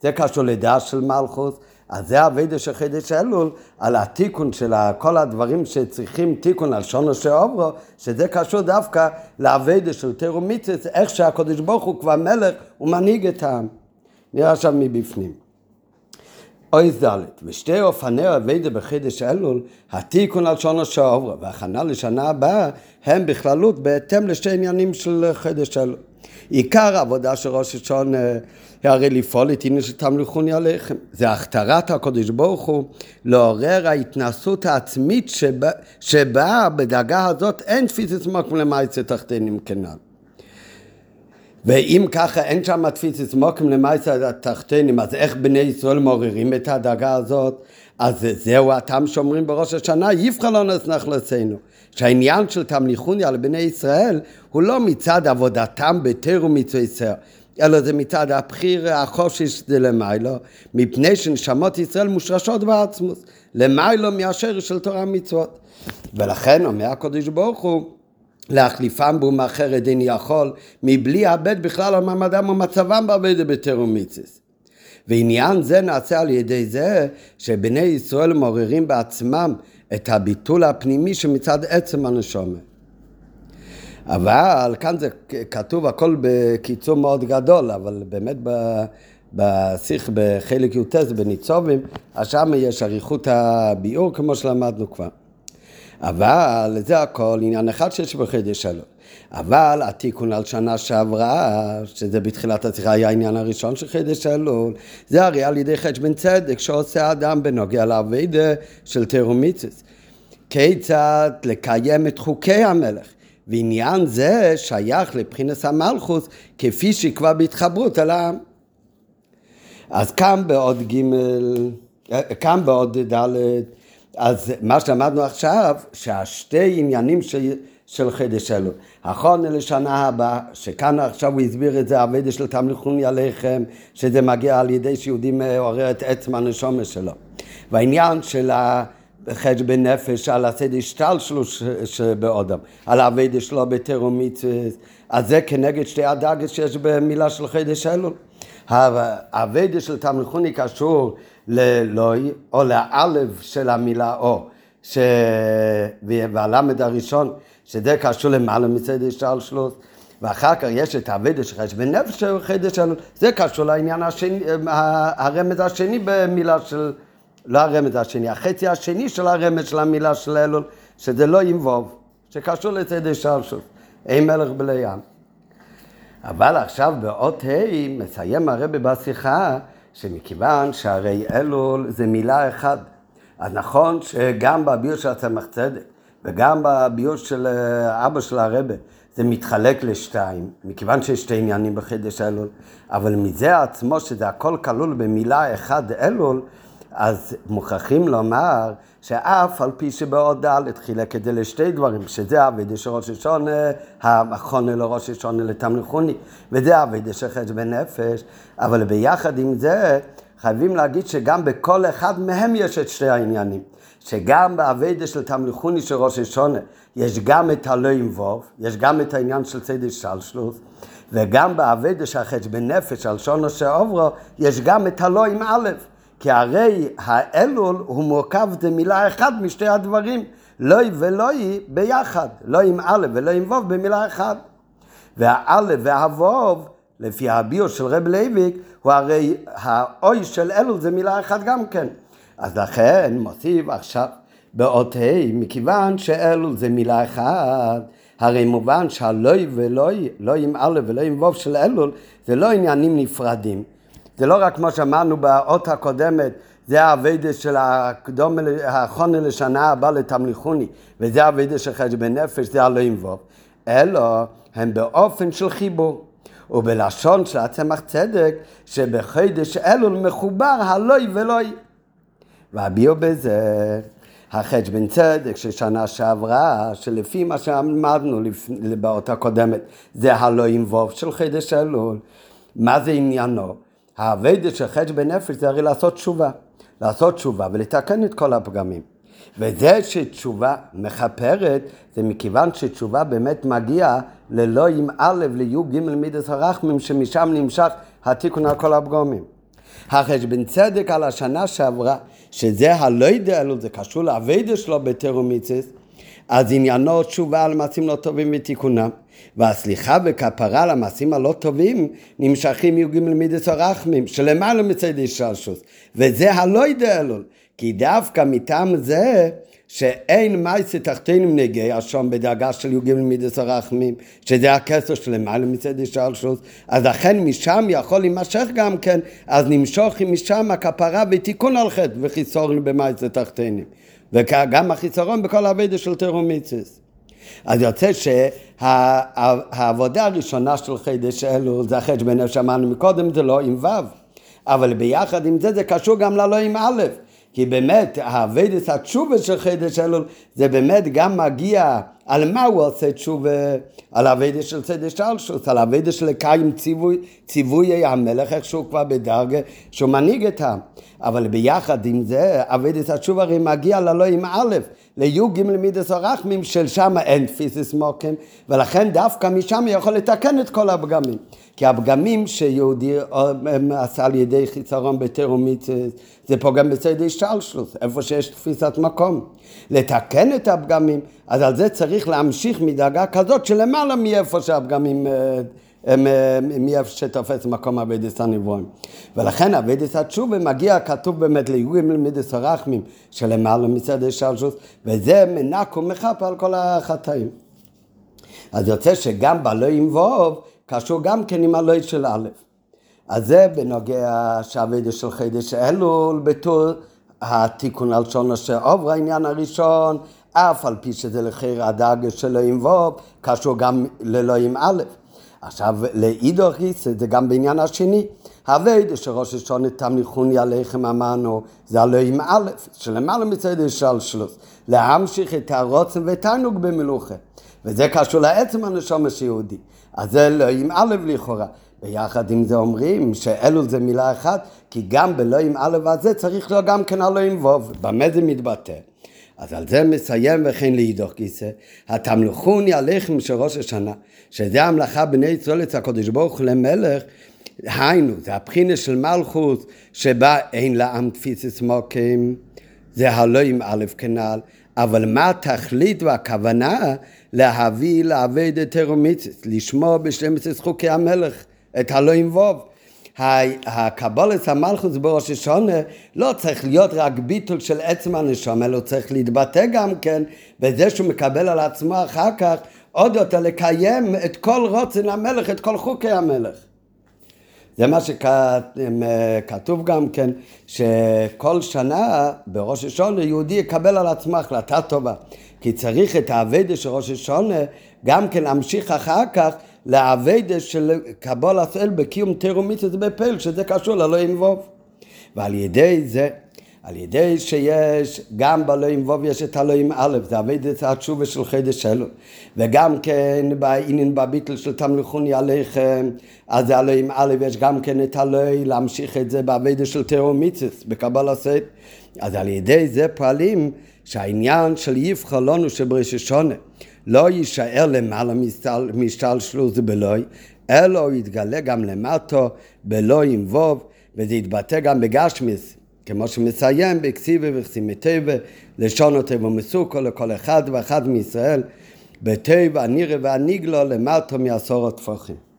זה קשור לדעה של מלכוס, אז זה אבידה של חידש אלול, על התיקון של כל הדברים שצריכים תיקון על שונו של עוברו, שזה קשור דווקא לאבידה של תירו מיצס, איך שהקדוש ברוך הוא כבר מלך, הוא מנהיג את העם. נראה עכשיו מבפנים. אוי זלת, ושתי אופני אבידה בחידש אלול, התיקון על שונו של עוברו והכנה לשנה הבאה, הם בכללות בהתאם לשתי עניינים של חידש אלול. עיקר העבודה של ראש השעון הרי לפעול את עניין שתמליכוני עליכם. זה הכתרת הקדוש ברוך הוא לעורר ההתנסות העצמית שבה, שבה בדאגה הזאת אין תפיסת מקום למעצה תחתינים כנ"ל. ואם ככה אין שם תפיסת מוקים למעשה התחתנים, אז איך בני ישראל מעוררים את הדאגה הזאת? אז זהו הטעם שאומרים בראש השנה, יבחר לא נסנח לצאנו. שהעניין של תמליכוני על בני ישראל הוא לא מצד עבודתם בתר ומצווה ישראל, אלא זה מצד הבחיר החושש זה למיילו, מפני שנשמות ישראל מושרשות בעצמוס, למיילו מאשר של תורה מצוות. ולכן אומר הקדוש ברוך הוא להחליפם באום אחרת איני יכול, מבלי לאבד בכלל על מעמדם ומצבם בעבודה בתר ומצווה. ועניין זה נעשה על ידי זה שבני ישראל מעוררים בעצמם את הביטול הפנימי שמצד עצם הנשומת. אבל כאן זה כתוב הכל בקיצור מאוד גדול, אבל באמת בשיח בחלק י"ט בניצובים, אז שם יש אריכות הביאור כמו שלמדנו כבר. אבל זה הכל עניין אחד שיש בחידש שלו. אבל התיקון על שנה שעברה, שזה בתחילת השיחה היה העניין הראשון של חידש אלול, זה הרי על ידי חדש בן צדק שעושה אדם בנוגע לאביידה של תרומיצס. כיצד לקיים את חוקי המלך. ועניין זה שייך לבחינת המלכוס כפי שכבר בהתחברות אל העם. אז כאן בעוד ג', כאן בעוד ד', אז מה שלמדנו עכשיו, שהשתי עניינים ש... של חידש אלו. נכון לשנה הבאה, שכאן עכשיו הוא הסביר את זה, אביידה של תמליכוני עליכם, שזה מגיע על ידי שיהודי מעורר את עצם הנשומה שלו. והעניין של ה... חשבון נפש, על הסדר השתלשלות שבאודם, על האביידה שלו בתרומיצס, אז זה כנגד שתי הדאגות שיש במילה של חידש אלול. האביידה של תמליכוני קשור ללוי או לאלף של המילה או, ש... והלמד הראשון, שזה קשור למעלה מצד השתלשלות. ואחר כך יש את האביידה של חשבון נפש חידש זה קשור לעניין השני, הרמז השני במילה של לא הרמז השני, החצי השני של הרמז של המילה של אלול, שזה לא ימבוב, שקשור לצדי שלשוס, אין מלך בלי ים. אבל עכשיו באות ה' מסיים הרבי בשיחה שמכיוון שהרי אלול זה מילה אחת. אז נכון שגם בביור של הצמח צדק וגם בביור של אה, אבא של הרבה זה מתחלק לשתיים, מכיוון שיש שתי עניינים בחידש אלול, אבל מזה עצמו שזה הכל כלול במילה אחד אלול, אז מוכרחים לומר שאף על פי שבעוד ד' חילק את זה לשתי דברים, שזה אבידה של ראש השונה, המכונה לראש השונה לתמליכוני, וזה אבידה של חץ בנפש, אבל ביחד עם זה חייבים להגיד שגם בכל אחד מהם יש את שתי העניינים. שגם בעבודה של תמליכוני של ראש השנה יש גם את הלו עם וו, יש גם את העניין של סדר השתלשלות, וגם בעבודה של החשבון נפש על שנה שעברה יש גם את הלא עם א'. כי הרי האלול הוא מורכב במילה אחת משתי הדברים, לא ולו ביחד, לא עם א' ולא עם ו' במילה אחת. והא' והו', לפי הביאור של רב לויק, הוא הרי האוי של אלול זה מילה אחת גם כן. אז לכן מוסיף עכשיו באות ה', מכיוון שאלול זה מילה אחת, הרי מובן שהלוי ולוי, לא עם א' ולא עם ו' של אלול, זה לא עניינים נפרדים. זה לא רק כמו שאמרנו באות הקודמת, זה האביידה של הקדום, החונה לשנה הבאה לתמליכוני, וזה האביידה של חשבון נפש, זה הלא ימבוב, אלא הם באופן של חיבור. ובלשון של הצמח צדק, שבחידש אלול מחובר הלוי ולוי. והביאו בזה החשבון צדק של שנה שעברה, שלפי מה שאמרנו באות הקודמת, זה הלא ימבוב של חידש אלול. מה זה עניינו? האביידה של חטא בנפש זה הרי לעשות תשובה. לעשות תשובה ולתקן את כל הפגמים. וזה שתשובה מכפרת, זה מכיוון שתשובה באמת מגיעה ללא עם א' לי' ג' מידס הרחמים, שמשם נמשך התיקון על כל הפגמים. החשבון צדק על השנה שעברה, שזה הלא ידע אלו, זה קשור לאביידה שלו בתרומיציס, אז עניינו תשובה על מעשים לא טובים ותיקונם. והסליחה וכפרה על המעשים הלא טובים נמשכים י"ג מידס הרחמים, שלמעלה מצד השלשוס. וזה הלא ידע אלול, כי דווקא מטעם זה שאין מייסי תחתינים נגעי השום בדאגה של י"ג מידס הרחמים, שזה הכסר שלמעלה מצד השלשוס, אז לכן משם יכול להימשך גם כן, אז נמשוך משם הכפרה ותיקון על חטא וחיסורנו במייסי תחתינים. וגם החיסרון בכל הווידה של תרומיציס. אז יוצא שהעבודה הראשונה של חידש אלול זה החשבון שאמרנו מקודם, זה לא עם ו', אבל ביחד עם זה זה קשור גם ללא עם א', כי באמת האבדת התשובה של חידש אלול זה באמת גם מגיע על מה הוא עושה תשובה? על האבדת של סדר שלשוס, על האבדת של לקיים ציווי, ציווי המלך, איך שהוא כבר בדרגה, שהוא מנהיג את העם. אבל ביחד עם זה, אבדת התשובה הרי מגיע ללא עם א', לי"ג למידס הרחמים, של שם אין תפיסס מוקם, ולכן דווקא משם יכול לתקן את כל הפגמים. כי הפגמים שיהודי עשה על ידי חיסרון בתורה ומצוות, זה פוגם בסדר השתלשלות, איפה שיש תפיסת מקום. לתקן את הפגמים, אז על זה צריך להמשיך מדרגה כזאת שלמעלה מאיפה שהפגמים, אה, מאיפה שתופס מקום עבודת הנבראים. ולכן עבודת התשובה מגיע, כתוב באמת לי"ג מידות הרחמים שלמעלה מסדר השתלשלות, וזה מנקה ומכפר על כל החטאים. אז יוצא שגם בלו עם וו קשור גם כן עם הלא של א'. אז זה בנוגע שהאביידס של חידש אלול בתור התיקון על שון אשר עובר העניין הראשון, אף על פי שזה לחיר הדאגה של אלוהים ווב, קשור גם לאלוהים א'. עכשיו, לאידור גיסא זה גם בעניין השני. הווידה שראש השונה תמליכוני עליכם אמרנו, זה אלוהים א', שלמעלה מצד של שלוס, להמשיך את הרוצן ותענוג במלוכה. וזה קשור לעצם הנשום היהודי. אז זה אלוהים א' לכאורה. ביחד עם זה אומרים שאלול זה מילה אחת, כי גם באלוהים א' הזה צריך להיות גם כן אלוהים ו', במה זה מתבטא? אז על זה מסיים וכן להידוך גיסא, התמלכוני עליכם של ראש השנה, שזה המלאכה בני ישראל אצל הקדוש ברוך הוא למלך, היינו, זה הבחינה של מלכות שבה אין לעם תפיסס מוקים, זה הלואים א' כנ"ל, אבל מה התכלית והכוונה להביא לעבד את תרומיצס, לשמור ב-12 חוקי המלך את הלואים ווב. הקבולת המלכוס בראש השונה לא צריך להיות רק ביטול של עצם הנשום, אלא הוא צריך להתבטא גם כן בזה שהוא מקבל על עצמו אחר כך עוד יותר לקיים את כל רוצן המלך, את כל חוקי המלך. זה מה שכתוב גם כן, שכל שנה בראש השונה יהודי יקבל על עצמו החלטה טובה. כי צריך את האבדה של ראש השונה גם כן להמשיך אחר כך לאבדה של קבול הסל בקיום תרומיתס בפל, שזה קשור לאלוהים ווב. ועל ידי זה, על ידי שיש גם באלוהים ווב יש את אלוהים א', זה אבדת התשובה של חידש שלו, וגם כן בעניין בביטל של תמלכוני עליכם, אז זה אלוהים א', יש גם כן את אלוהי להמשיך את זה באבדה של תרומיתס, בקבל הסל. אז על ידי זה פועלים שהעניין של יבחר לנו שבראש השונה לא יישאר למעלה משתלשלות בלוי, אלא יתגלה גם למטו בלא עם ווב, וזה יתבטא גם בגשמיס, כמו שמסיים בכסיבה וכסימטבה, לשון אותו ומסוכו לכל אחד ואחד מישראל, בטבע הנירה והניגלו למטו מעשור הטפוחים.